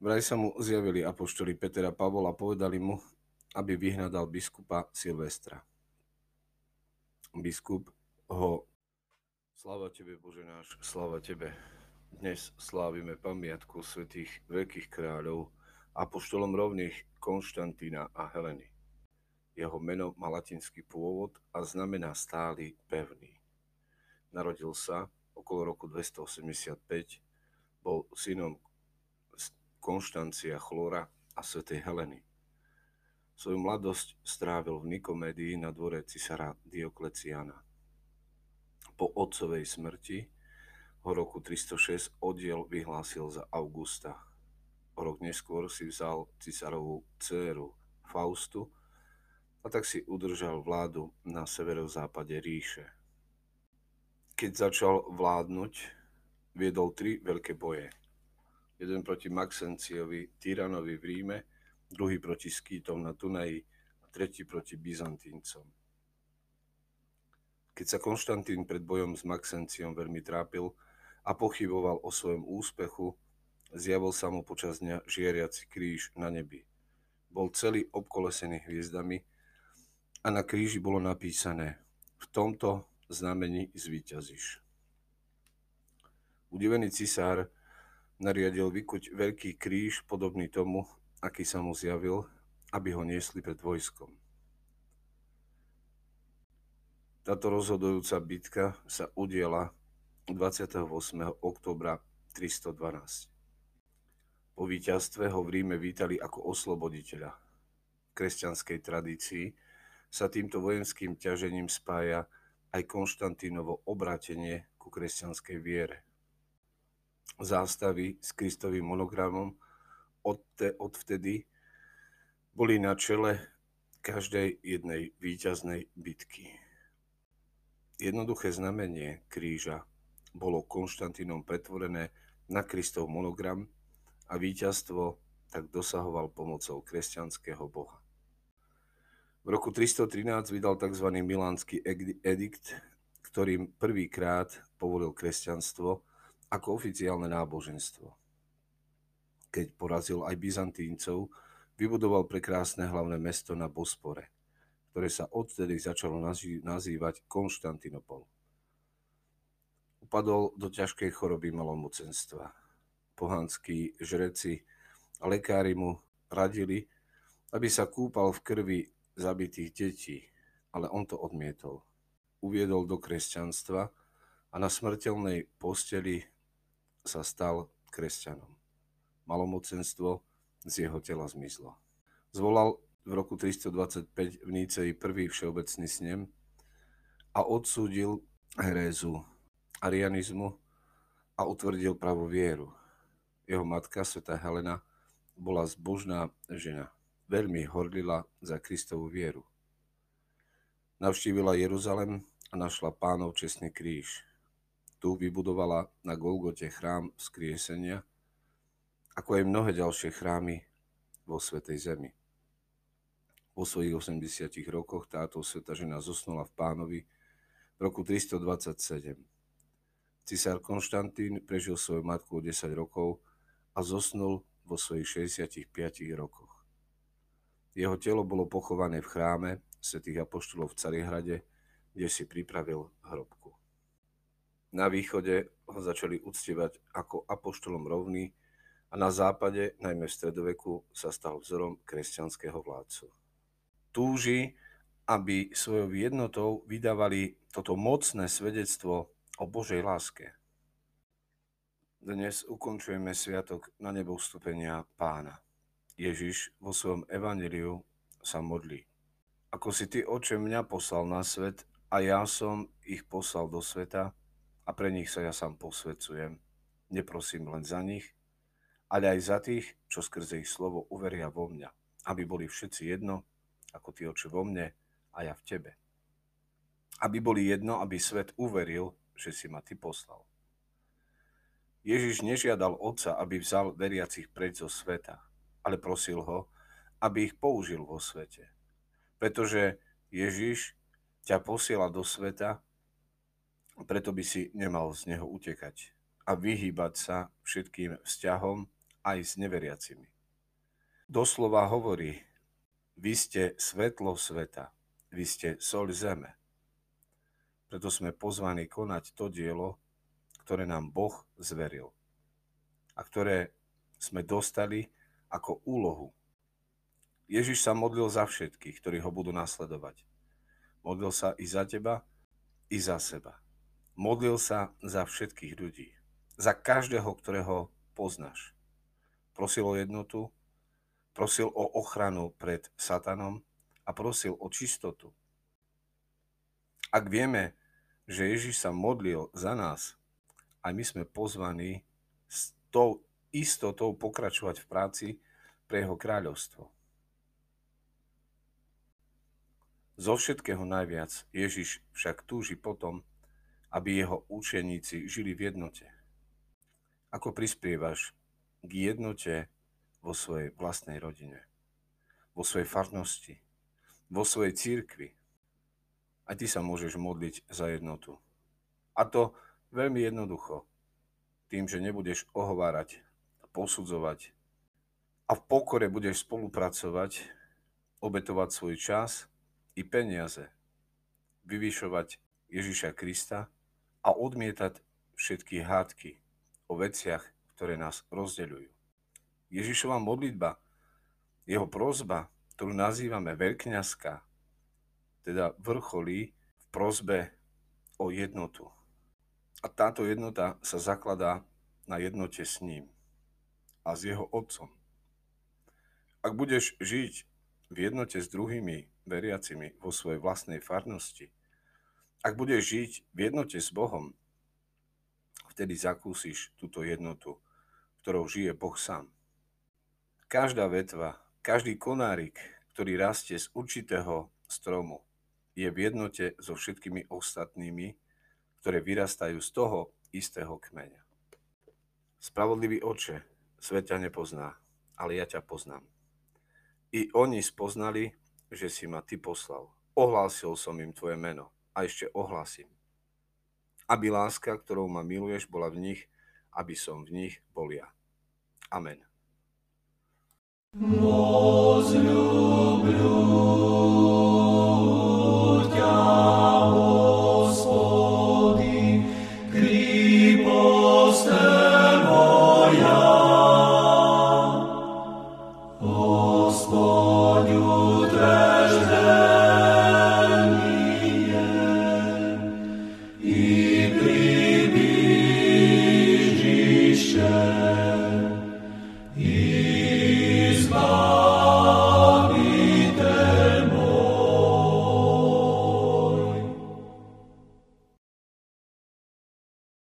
Vraj sa mu zjavili apoštoli Peter a Pavol a povedali mu, aby vyhnadal biskupa Silvestra. Biskup ho Sláva Tebe, Bože náš, sláva Tebe. Dnes slávime pamiatku svetých veľkých kráľov, apoštolom rovných Konštantína a Heleny. Jeho meno má latinský pôvod a znamená stály, pevný. Narodil sa okolo roku 285, bol synom Konštancia Chlora a svätej Heleny. Svoju mladosť strávil v Nikomédii na dvore cisára Diokleciana. Po otcovej smrti ho roku 306 oddiel vyhlásil za Augusta. O rok neskôr si vzal cisárovú dceru Faustu a tak si udržal vládu na severozápade ríše. Keď začal vládnuť, viedol tri veľké boje. Jeden proti Maxenciovi, tyranovi v Ríme, druhý proti Skýtom na Tunaji a tretí proti Byzantíncom. Keď sa Konštantín pred bojom s Maxenciom veľmi trápil a pochyboval o svojom úspechu, zjavil sa mu počas dňa žieriaci kríž na nebi. Bol celý obkolesený hviezdami a na kríži bolo napísané v tomto znamení zvíťazíš. Udivený cisár nariadil vykuť veľký kríž podobný tomu, aký sa mu zjavil, aby ho niesli pred vojskom. Táto rozhodujúca bitka sa udiela 28. oktobra 312. Po víťazstve ho v Ríme vítali ako osloboditeľa. V kresťanskej tradícii sa týmto vojenským ťažením spája aj Konštantínovo obrátenie ku kresťanskej viere. Zástavy s Kristovým monogramom od te, odvtedy boli na čele každej jednej víťaznej bitky. Jednoduché znamenie kríža bolo Konštantínom pretvorené na Kristov monogram a víťazstvo tak dosahoval pomocou kresťanského boha. V roku 313 vydal tzv. Milánsky edikt, ktorým prvýkrát povolil kresťanstvo ako oficiálne náboženstvo. Keď porazil aj Byzantíncov, vybudoval prekrásne hlavné mesto na Bospore, ktoré sa odtedy začalo nazývať Konštantinopol. Upadol do ťažkej choroby malomocenstva. Pohanskí žreci a lekári mu radili, aby sa kúpal v krvi zabitých detí, ale on to odmietol. Uviedol do kresťanstva a na smrteľnej posteli sa stal kresťanom. Malomocenstvo z jeho tela zmizlo. Zvolal v roku 325 v Níceji prvý všeobecný snem a odsúdil herézu arianizmu a utvrdil pravú vieru. Jeho matka, sveta Helena, bola zbožná žena veľmi horlila za Kristovú vieru. Navštívila Jeruzalem a našla pánov čestný kríž. Tu vybudovala na Golgote chrám vzkriesenia, ako aj mnohé ďalšie chrámy vo Svetej Zemi. Po svojich 80 rokoch táto sveta žena zosnula v pánovi v roku 327. Cisár Konštantín prežil svoju matku o 10 rokov a zosnul vo svojich 65 rokoch. Jeho telo bolo pochované v chráme svätých apoštolov v Carihrade, kde si pripravil hrobku. Na východe ho začali uctievať ako apoštolom rovný a na západe, najmä v stredoveku, sa stal vzorom kresťanského vládcu. Túži, aby svojou jednotou vydávali toto mocné svedectvo o Božej láske. Dnes ukončujeme sviatok na nebo vstúpenia pána. Ježiš vo svojom evaneliu sa modlí. Ako si ty, oče, mňa poslal na svet a ja som ich poslal do sveta a pre nich sa ja sám posvedcujem. Neprosím len za nich, ale aj za tých, čo skrze ich slovo uveria vo mňa, aby boli všetci jedno, ako ty, oče, vo mne a ja v tebe. Aby boli jedno, aby svet uveril, že si ma ty poslal. Ježiš nežiadal Otca, aby vzal veriacich preč zo sveta, ale prosil ho, aby ich použil vo svete. Pretože Ježiš ťa posiela do sveta, preto by si nemal z neho utekať a vyhýbať sa všetkým vzťahom aj s neveriacimi. Doslova hovorí, vy ste svetlo sveta, vy ste sol zeme. Preto sme pozvaní konať to dielo, ktoré nám Boh zveril a ktoré sme dostali ako úlohu. Ježiš sa modlil za všetkých, ktorí ho budú nasledovať. Modlil sa i za teba, i za seba. Modlil sa za všetkých ľudí. Za každého, ktorého poznáš. Prosil o jednotu, prosil o ochranu pred satanom a prosil o čistotu. Ak vieme, že Ježiš sa modlil za nás, aj my sme pozvaní s tou istotou pokračovať v práci pre jeho kráľovstvo. Zo všetkého najviac Ježiš však túži potom, aby jeho učeníci žili v jednote. Ako prispievaš k jednote vo svojej vlastnej rodine, vo svojej farnosti, vo svojej církvi. Aj ty sa môžeš modliť za jednotu. A to veľmi jednoducho. Tým, že nebudeš ohovárať, posudzovať a v pokore budeš spolupracovať, obetovať svoj čas i peniaze, vyvyšovať Ježiša Krista a odmietať všetky hádky o veciach, ktoré nás rozdeľujú. Ježišova modlitba, jeho prozba, ktorú nazývame veľkňazka, teda vrcholí v prozbe o jednotu. A táto jednota sa zakladá na jednote s ním a s jeho otcom. Ak budeš žiť v jednote s druhými veriacimi vo svojej vlastnej farnosti, ak budeš žiť v jednote s Bohom, vtedy zakúsiš túto jednotu, ktorou žije Boh sám. Každá vetva, každý konárik, ktorý rastie z určitého stromu, je v jednote so všetkými ostatnými, ktoré vyrastajú z toho istého kmeňa. Spravodlivý oče, svet ťa nepozná, ale ja ťa poznám. I oni spoznali, že si ma ty poslal. Ohlásil som im tvoje meno a ešte ohlasím. Aby láska, ktorou ma miluješ, bola v nich, aby som v nich bol ja. Amen. Возлюблю тебя.